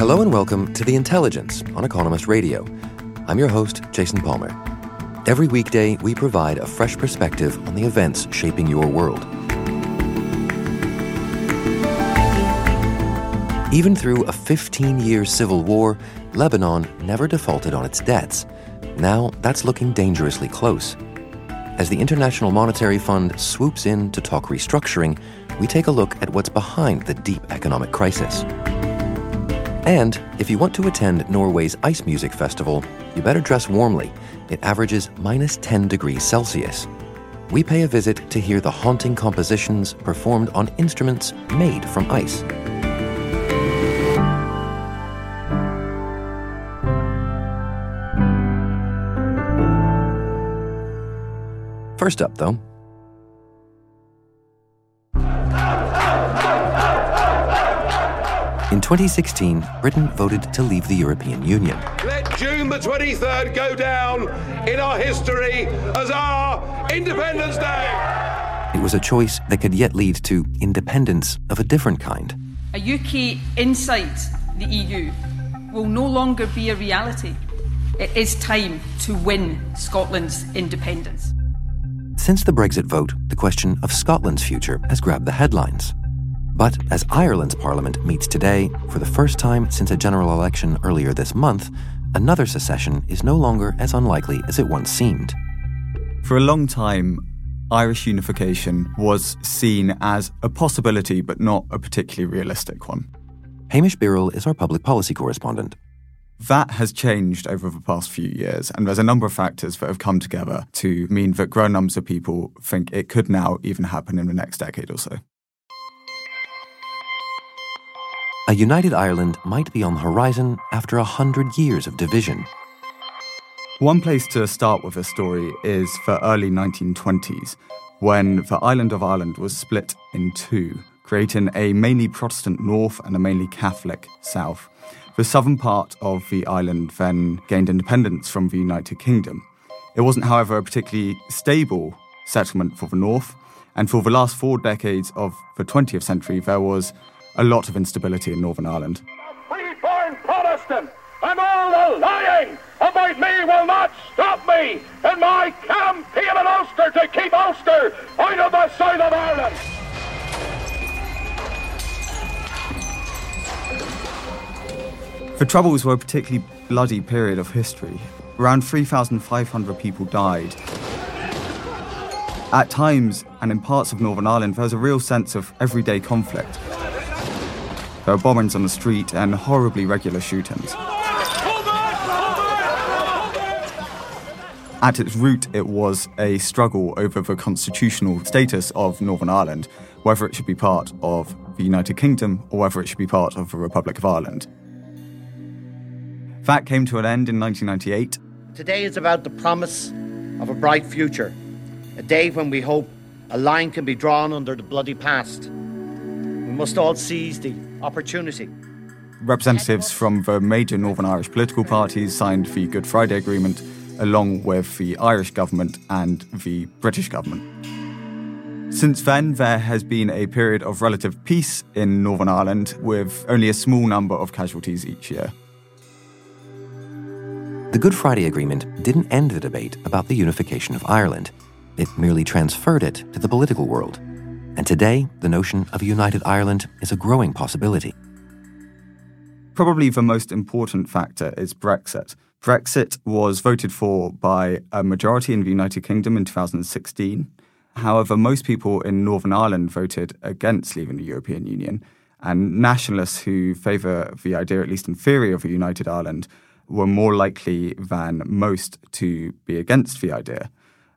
Hello and welcome to The Intelligence on Economist Radio. I'm your host, Jason Palmer. Every weekday, we provide a fresh perspective on the events shaping your world. Even through a 15 year civil war, Lebanon never defaulted on its debts. Now that's looking dangerously close. As the International Monetary Fund swoops in to talk restructuring, we take a look at what's behind the deep economic crisis. And if you want to attend Norway's Ice Music Festival, you better dress warmly. It averages minus 10 degrees Celsius. We pay a visit to hear the haunting compositions performed on instruments made from ice. First up, though, In 2016, Britain voted to leave the European Union. Let June the 23rd go down in our history as our Independence Day. It was a choice that could yet lead to independence of a different kind. A UK inside the EU will no longer be a reality. It is time to win Scotland's independence. Since the Brexit vote, the question of Scotland's future has grabbed the headlines. But as Ireland's parliament meets today, for the first time since a general election earlier this month, another secession is no longer as unlikely as it once seemed. For a long time, Irish unification was seen as a possibility, but not a particularly realistic one. Hamish Birrell is our public policy correspondent. That has changed over the past few years, and there's a number of factors that have come together to mean that growing numbers of people think it could now even happen in the next decade or so. A united Ireland might be on the horizon after a hundred years of division. One place to start with a story is for early 1920s, when the island of Ireland was split in two, creating a mainly Protestant north and a mainly Catholic south. The southern part of the island then gained independence from the United Kingdom. It wasn't, however, a particularly stable settlement for the north, and for the last four decades of the 20th century, there was a lot of instability in Northern Ireland. Free-born Protestant and all the lying about me will not stop me in my campaign in Ulster to keep Ulster out of the south of Ireland. The Troubles were a particularly bloody period of history. Around 3,500 people died. At times, and in parts of Northern Ireland, there was a real sense of everyday conflict. There were bombings on the street and horribly regular shootings. At its root, it was a struggle over the constitutional status of Northern Ireland, whether it should be part of the United Kingdom or whether it should be part of the Republic of Ireland. That came to an end in 1998. Today is about the promise of a bright future, a day when we hope a line can be drawn under the bloody past. We must all seize the opportunity. Representatives from the major Northern Irish political parties signed the Good Friday Agreement, along with the Irish government and the British government. Since then, there has been a period of relative peace in Northern Ireland, with only a small number of casualties each year. The Good Friday Agreement didn't end the debate about the unification of Ireland. It merely transferred it to the political world. And today, the notion of a united Ireland is a growing possibility. Probably the most important factor is Brexit. Brexit was voted for by a majority in the United Kingdom in 2016. However, most people in Northern Ireland voted against leaving the European Union, and nationalists who favour the idea, at least in theory, of a united Ireland were more likely than most to be against the idea.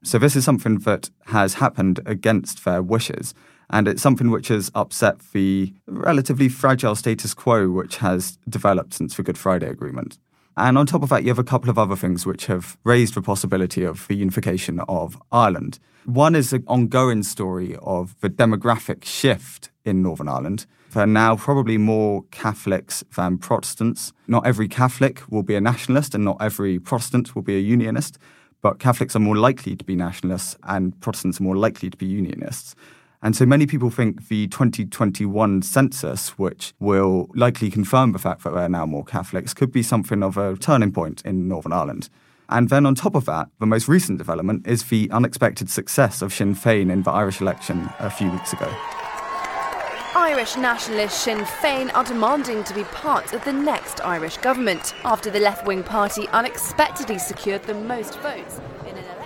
So, this is something that has happened against their wishes. And it's something which has upset the relatively fragile status quo which has developed since the Good Friday Agreement. And on top of that, you have a couple of other things which have raised the possibility of the unification of Ireland. One is the ongoing story of the demographic shift in Northern Ireland. There are now probably more Catholics than Protestants. Not every Catholic will be a nationalist, and not every Protestant will be a unionist, but Catholics are more likely to be nationalists, and Protestants are more likely to be unionists. And so many people think the 2021 census, which will likely confirm the fact that there are now more Catholics, could be something of a turning point in Northern Ireland. And then on top of that, the most recent development is the unexpected success of Sinn Féin in the Irish election a few weeks ago. Irish nationalist Sinn Féin are demanding to be part of the next Irish government after the left wing party unexpectedly secured the most votes.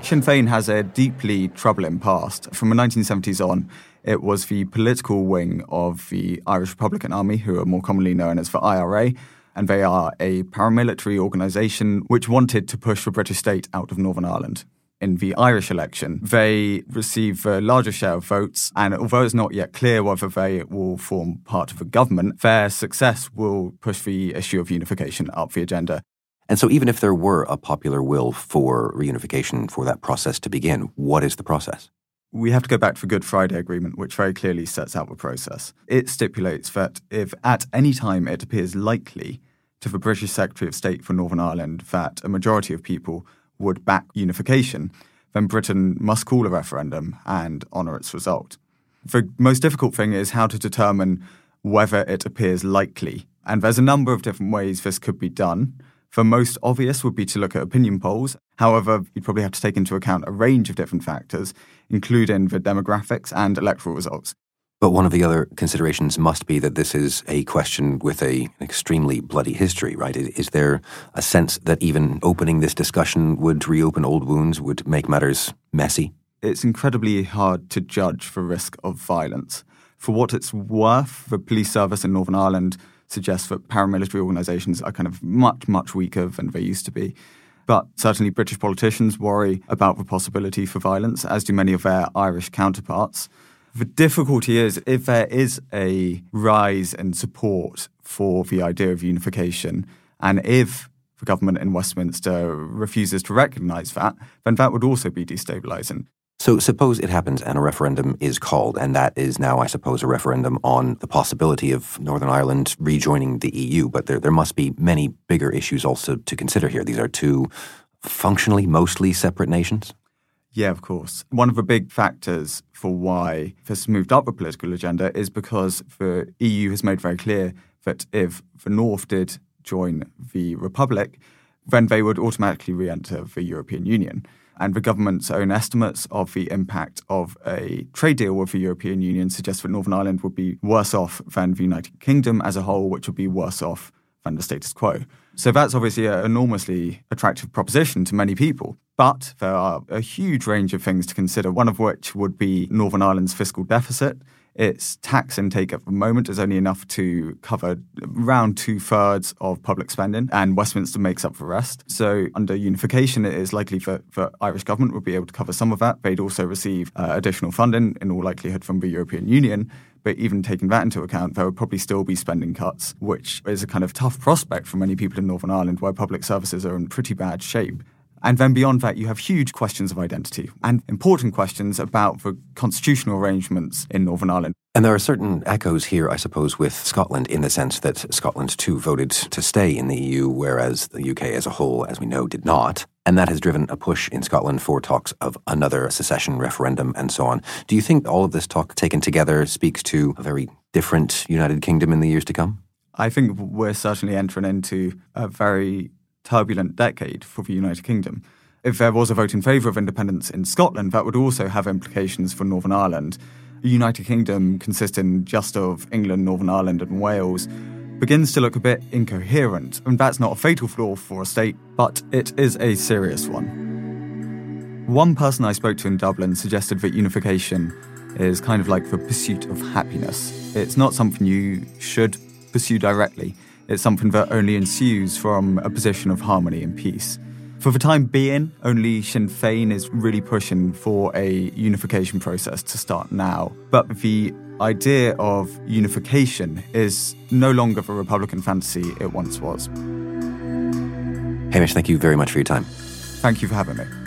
Sinn Féin has a deeply troubling past. From the 1970s on, it was the political wing of the Irish Republican Army, who are more commonly known as the IRA, and they are a paramilitary organisation which wanted to push the British state out of Northern Ireland. In the Irish election, they received a larger share of votes, and although it's not yet clear whether they will form part of a government, their success will push the issue of unification up the agenda. And so, even if there were a popular will for reunification for that process to begin, what is the process? We have to go back to the Good Friday Agreement, which very clearly sets out the process. It stipulates that if at any time it appears likely to the British Secretary of State for Northern Ireland that a majority of people would back unification, then Britain must call a referendum and honour its result. The most difficult thing is how to determine whether it appears likely. And there's a number of different ways this could be done. The most obvious would be to look at opinion polls. However, you'd probably have to take into account a range of different factors, including the demographics and electoral results. But one of the other considerations must be that this is a question with a, an extremely bloody history, right? Is there a sense that even opening this discussion would reopen old wounds, would make matters messy? It's incredibly hard to judge the risk of violence. For what it's worth, the police service in Northern Ireland suggests that paramilitary organisations are kind of much, much weaker than they used to be. But certainly British politicians worry about the possibility for violence, as do many of their Irish counterparts. The difficulty is if there is a rise in support for the idea of unification, and if the government in Westminster refuses to recognise that, then that would also be destabilising. So, suppose it happens and a referendum is called, and that is now, I suppose, a referendum on the possibility of Northern Ireland rejoining the EU. But there, there must be many bigger issues also to consider here. These are two functionally mostly separate nations. Yeah, of course. One of the big factors for why this moved up the political agenda is because the EU has made very clear that if the North did join the Republic, then they would automatically re enter the European Union and the government's own estimates of the impact of a trade deal with the European Union suggest that Northern Ireland would be worse off than the United Kingdom as a whole, which would be worse off than the status quo. So that's obviously an enormously attractive proposition to many people. But there are a huge range of things to consider, one of which would be Northern Ireland's fiscal deficit. Its tax intake at the moment is only enough to cover around two thirds of public spending, and Westminster makes up the rest. So, under unification, it is likely that the Irish government would be able to cover some of that. They'd also receive uh, additional funding, in all likelihood, from the European Union. But even taking that into account, there would probably still be spending cuts, which is a kind of tough prospect for many people in Northern Ireland where public services are in pretty bad shape. And then beyond that, you have huge questions of identity and important questions about the constitutional arrangements in Northern Ireland. And there are certain echoes here, I suppose, with Scotland in the sense that Scotland too voted to stay in the EU, whereas the UK as a whole, as we know, did not. And that has driven a push in Scotland for talks of another secession referendum and so on. Do you think all of this talk taken together speaks to a very different United Kingdom in the years to come? I think we're certainly entering into a very turbulent decade for the United Kingdom. If there was a vote in favour of independence in Scotland, that would also have implications for Northern Ireland. The United Kingdom, consisting just of England, Northern Ireland, and Wales, begins to look a bit incoherent. And that's not a fatal flaw for a state, but it is a serious one. One person I spoke to in Dublin suggested that unification is kind of like the pursuit of happiness. It's not something you should pursue directly. It's something that only ensues from a position of harmony and peace. For the time being, only Sinn Féin is really pushing for a unification process to start now. But the idea of unification is no longer the Republican fantasy it once was. Hamish, thank you very much for your time. Thank you for having me.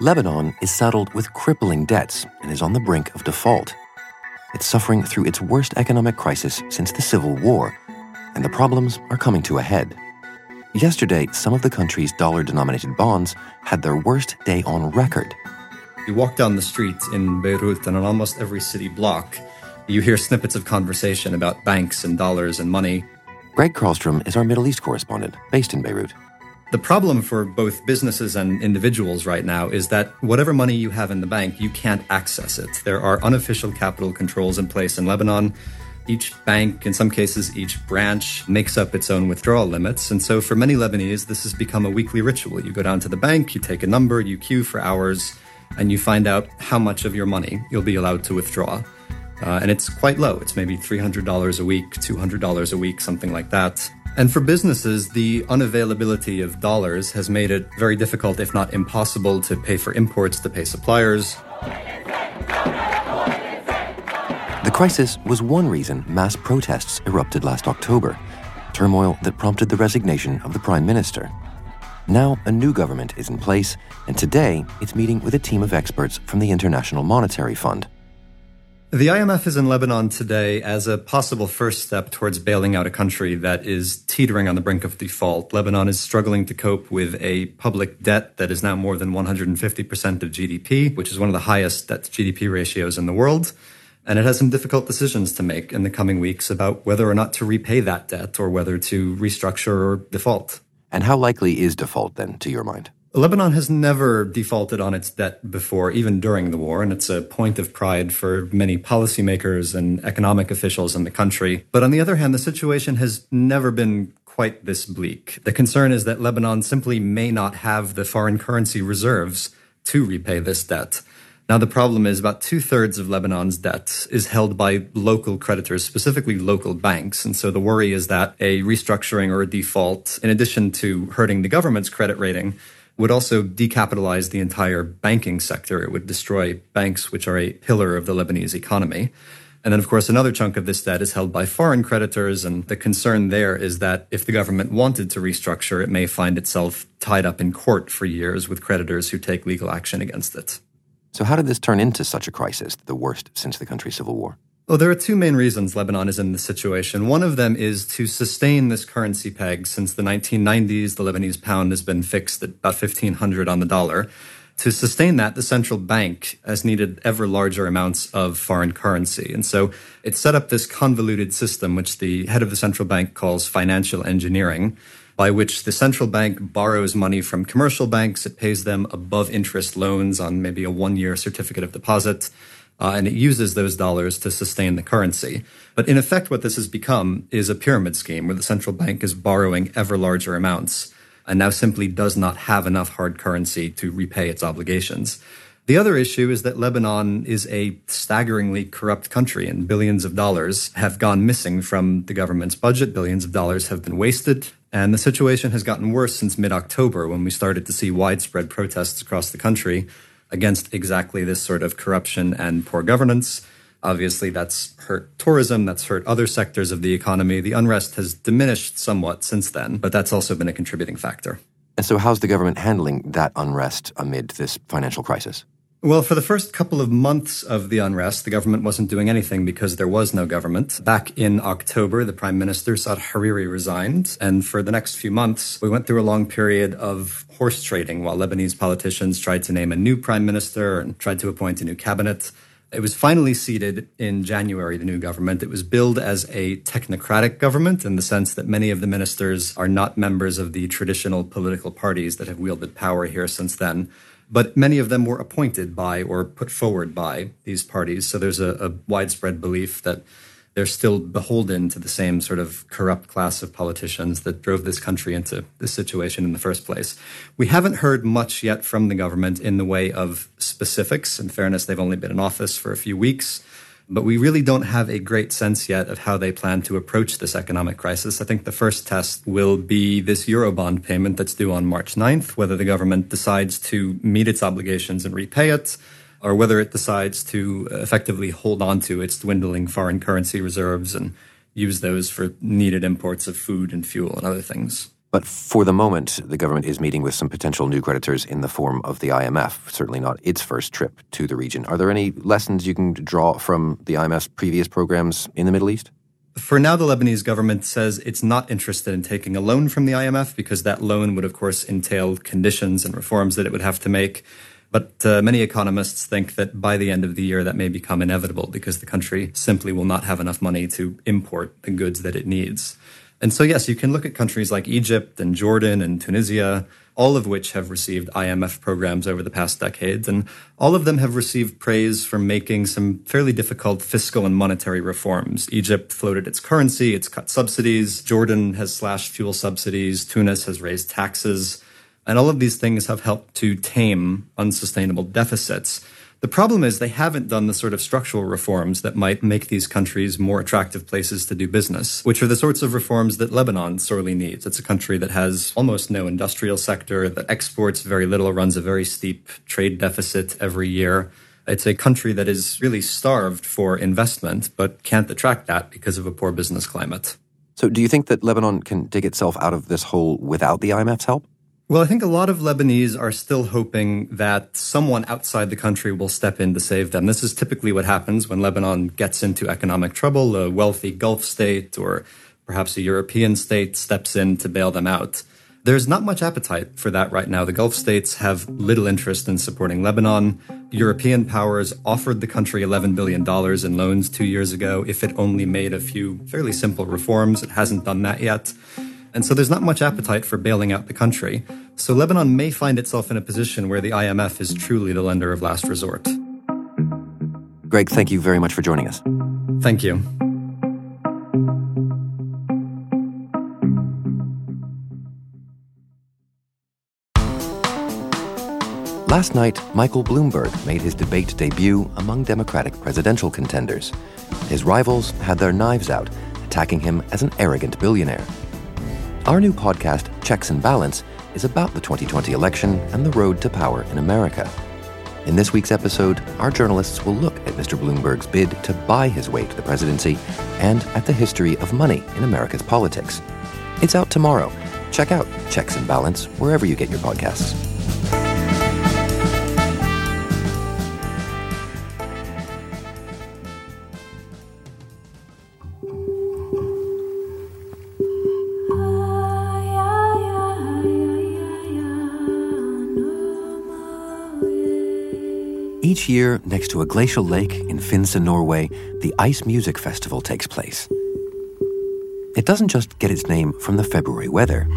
Lebanon is saddled with crippling debts and is on the brink of default. It's suffering through its worst economic crisis since the Civil War, and the problems are coming to a head. Yesterday, some of the country's dollar denominated bonds had their worst day on record. You walk down the street in Beirut, and on almost every city block, you hear snippets of conversation about banks and dollars and money. Gregg Carlstrom is our Middle East correspondent based in Beirut. The problem for both businesses and individuals right now is that whatever money you have in the bank, you can't access it. There are unofficial capital controls in place in Lebanon. Each bank, in some cases, each branch makes up its own withdrawal limits. And so for many Lebanese, this has become a weekly ritual. You go down to the bank, you take a number, you queue for hours, and you find out how much of your money you'll be allowed to withdraw. Uh, and it's quite low. It's maybe $300 a week, $200 a week, something like that. And for businesses, the unavailability of dollars has made it very difficult, if not impossible, to pay for imports, to pay suppliers. The crisis was one reason mass protests erupted last October, turmoil that prompted the resignation of the Prime Minister. Now, a new government is in place, and today it's meeting with a team of experts from the International Monetary Fund. The IMF is in Lebanon today as a possible first step towards bailing out a country that is teetering on the brink of default. Lebanon is struggling to cope with a public debt that is now more than 150% of GDP, which is one of the highest debt to GDP ratios in the world. And it has some difficult decisions to make in the coming weeks about whether or not to repay that debt or whether to restructure or default. And how likely is default then, to your mind? Lebanon has never defaulted on its debt before, even during the war, and it's a point of pride for many policymakers and economic officials in the country. But on the other hand, the situation has never been quite this bleak. The concern is that Lebanon simply may not have the foreign currency reserves to repay this debt. Now, the problem is about two thirds of Lebanon's debt is held by local creditors, specifically local banks. And so the worry is that a restructuring or a default, in addition to hurting the government's credit rating, would also decapitalize the entire banking sector. It would destroy banks, which are a pillar of the Lebanese economy. And then, of course, another chunk of this debt is held by foreign creditors. And the concern there is that if the government wanted to restructure, it may find itself tied up in court for years with creditors who take legal action against it. So, how did this turn into such a crisis, the worst since the country's civil war? Well, there are two main reasons Lebanon is in this situation. One of them is to sustain this currency peg. Since the 1990s, the Lebanese pound has been fixed at about 1500 on the dollar. To sustain that, the central bank has needed ever larger amounts of foreign currency. And so it set up this convoluted system, which the head of the central bank calls financial engineering, by which the central bank borrows money from commercial banks. It pays them above interest loans on maybe a one year certificate of deposit uh, and it uses those dollars to sustain the currency. But in effect, what this has become is a pyramid scheme where the central bank is borrowing ever larger amounts and now simply does not have enough hard currency to repay its obligations. The other issue is that Lebanon is a staggeringly corrupt country, and billions of dollars have gone missing from the government's budget. Billions of dollars have been wasted. And the situation has gotten worse since mid October when we started to see widespread protests across the country against exactly this sort of corruption and poor governance. Obviously, that's hurt tourism, that's hurt other sectors of the economy. The unrest has diminished somewhat since then, but that's also been a contributing factor. And so, how's the government handling that unrest amid this financial crisis? Well, for the first couple of months of the unrest, the government wasn't doing anything because there was no government. Back in October, the prime minister, Saad Hariri, resigned. And for the next few months, we went through a long period of horse trading while Lebanese politicians tried to name a new prime minister and tried to appoint a new cabinet. It was finally seated in January, the new government. It was billed as a technocratic government in the sense that many of the ministers are not members of the traditional political parties that have wielded power here since then. But many of them were appointed by or put forward by these parties. So there's a, a widespread belief that they're still beholden to the same sort of corrupt class of politicians that drove this country into this situation in the first place. We haven't heard much yet from the government in the way of specifics. In fairness, they've only been in office for a few weeks. But we really don't have a great sense yet of how they plan to approach this economic crisis. I think the first test will be this Eurobond payment that's due on March 9th, whether the government decides to meet its obligations and repay it, or whether it decides to effectively hold on to its dwindling foreign currency reserves and use those for needed imports of food and fuel and other things. But for the moment, the government is meeting with some potential new creditors in the form of the IMF, certainly not its first trip to the region. Are there any lessons you can draw from the IMF's previous programs in the Middle East? For now, the Lebanese government says it's not interested in taking a loan from the IMF because that loan would, of course, entail conditions and reforms that it would have to make. But uh, many economists think that by the end of the year, that may become inevitable because the country simply will not have enough money to import the goods that it needs. And so, yes, you can look at countries like Egypt and Jordan and Tunisia, all of which have received IMF programs over the past decades. And all of them have received praise for making some fairly difficult fiscal and monetary reforms. Egypt floated its currency, it's cut subsidies. Jordan has slashed fuel subsidies. Tunis has raised taxes. And all of these things have helped to tame unsustainable deficits. The problem is they haven't done the sort of structural reforms that might make these countries more attractive places to do business, which are the sorts of reforms that Lebanon sorely needs. It's a country that has almost no industrial sector, that exports very little, runs a very steep trade deficit every year. It's a country that is really starved for investment, but can't attract that because of a poor business climate. So, do you think that Lebanon can dig itself out of this hole without the IMF's help? Well, I think a lot of Lebanese are still hoping that someone outside the country will step in to save them. This is typically what happens when Lebanon gets into economic trouble. A wealthy Gulf state or perhaps a European state steps in to bail them out. There's not much appetite for that right now. The Gulf states have little interest in supporting Lebanon. European powers offered the country $11 billion in loans two years ago if it only made a few fairly simple reforms. It hasn't done that yet. And so there's not much appetite for bailing out the country. So Lebanon may find itself in a position where the IMF is truly the lender of last resort. Gregg, thank you very much for joining us. Thank you. Last night, Michael Bloomberg made his debate debut among Democratic presidential contenders. His rivals had their knives out, attacking him as an arrogant billionaire. Our new podcast, Checks and Balance, is about the 2020 election and the road to power in America. In this week's episode, our journalists will look at Mr. Bloomberg's bid to buy his way to the presidency and at the history of money in America's politics. It's out tomorrow. Check out Checks and Balance wherever you get your podcasts. Each year, next to a glacial lake in Finse, Norway, the Ice Music Festival takes place. It doesn't just get its name from the February weather.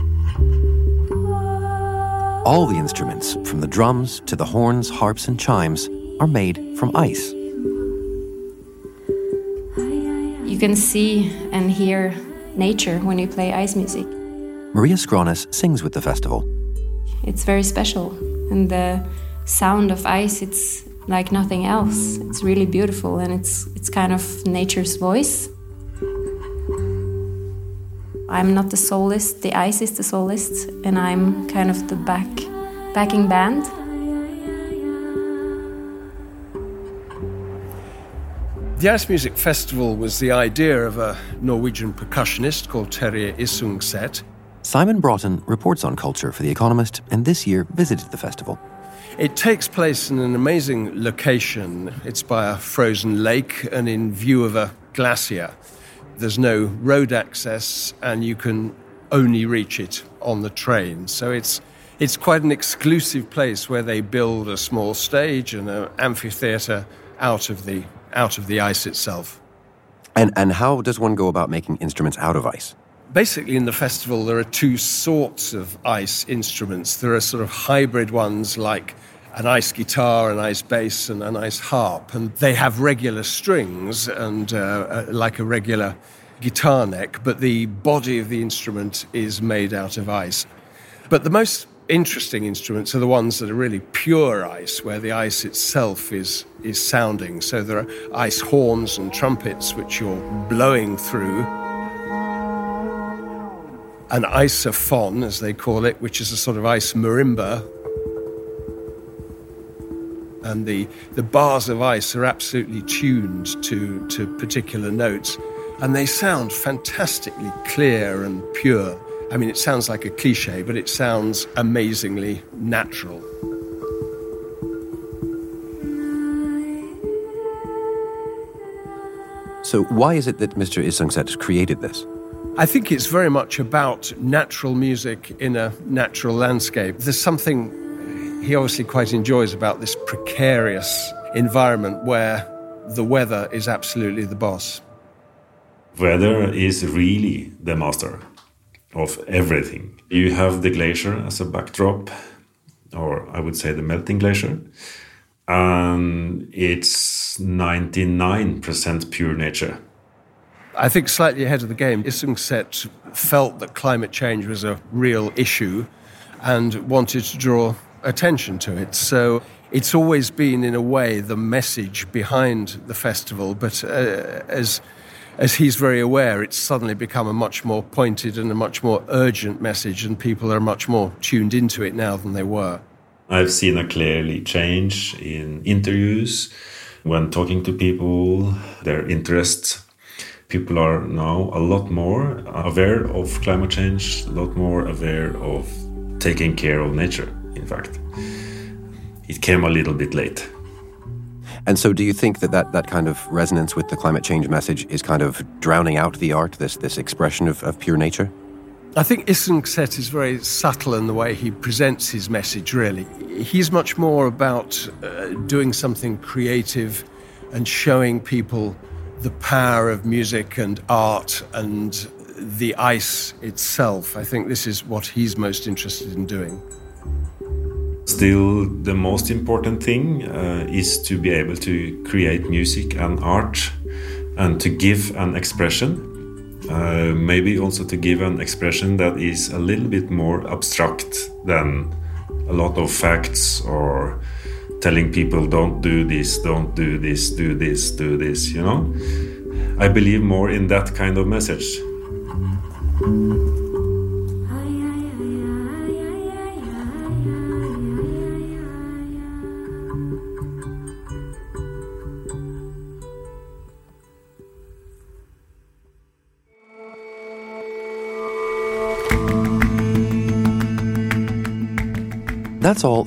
All the instruments, from the drums to the horns, harps, and chimes, are made from ice. You can see and hear nature when you play ice music. Maria Skranes sings with the festival. It's very special, and the sound of ice, it's like nothing else. It's really beautiful and it's it's kind of nature's voice. I'm not the soloist, the ice is the soloist, and I'm kind of the back backing band. The Ice Music Festival was the idea of a Norwegian percussionist called Terje Isungset. Simon Broughton reports on culture for The Economist and this year visited the festival. It takes place in an amazing location. It's by a frozen lake and in view of a glacier. There's no road access, and you can only reach it on the train. So it's it's quite an exclusive place where they build a small stage and an amphitheater out of the out of the ice itself. And and how does one go about making instruments out of ice? Basically, in the festival, there are two sorts of ice instruments. There are sort of hybrid ones like an ice guitar, an ice bass, and an ice harp, and they have regular strings and uh, uh, like a regular guitar neck, but the body of the instrument is made out of ice. But the most interesting instruments are the ones that are really pure ice, where the ice itself is, is sounding. So there are ice horns and trumpets which you're blowing through. An isophon, as they call it, which is a sort of ice marimba. And the, the bars of ice are absolutely tuned to, to particular notes. And they sound fantastically clear and pure. I mean, it sounds like a cliche, but it sounds amazingly natural. So, why is it that Mr. Isungset created this? I think it's very much about natural music in a natural landscape. There's something he obviously quite enjoys about this precarious environment where the weather is absolutely the boss. Weather is really the master of everything. You have the glacier as a backdrop, or I would say the melting glacier, and it's 99% pure nature. I think slightly ahead of the game, Isungset felt that climate change was a real issue and wanted to draw attention to it. So it's always been, in a way, the message behind the festival, but uh, as as he's very aware, it's suddenly become a much more pointed and a much more urgent message, and people are much more tuned into it now than they were. I've seen a clearly change in interviews when talking to people, their interests. People are now a lot more aware of climate change, a lot more aware of taking care of nature, in fact. It came a little bit late. And so, do you think that, that that kind of resonance with the climate change message is kind of drowning out the art, this, this expression of, of pure nature? I think Isungset is very subtle in the way he presents his message, really. He's much more about uh, doing something creative and showing people the power of music and art and the ice itself. I think this is what he's most interested in doing. Still, the most important thing uh, is to be able to create music and art and to give an expression. Uh, maybe also to give an expression that is a little bit more abstract than a lot of facts or telling people don't do this, don't do this, do this, do this, you know? I believe more in that kind of message.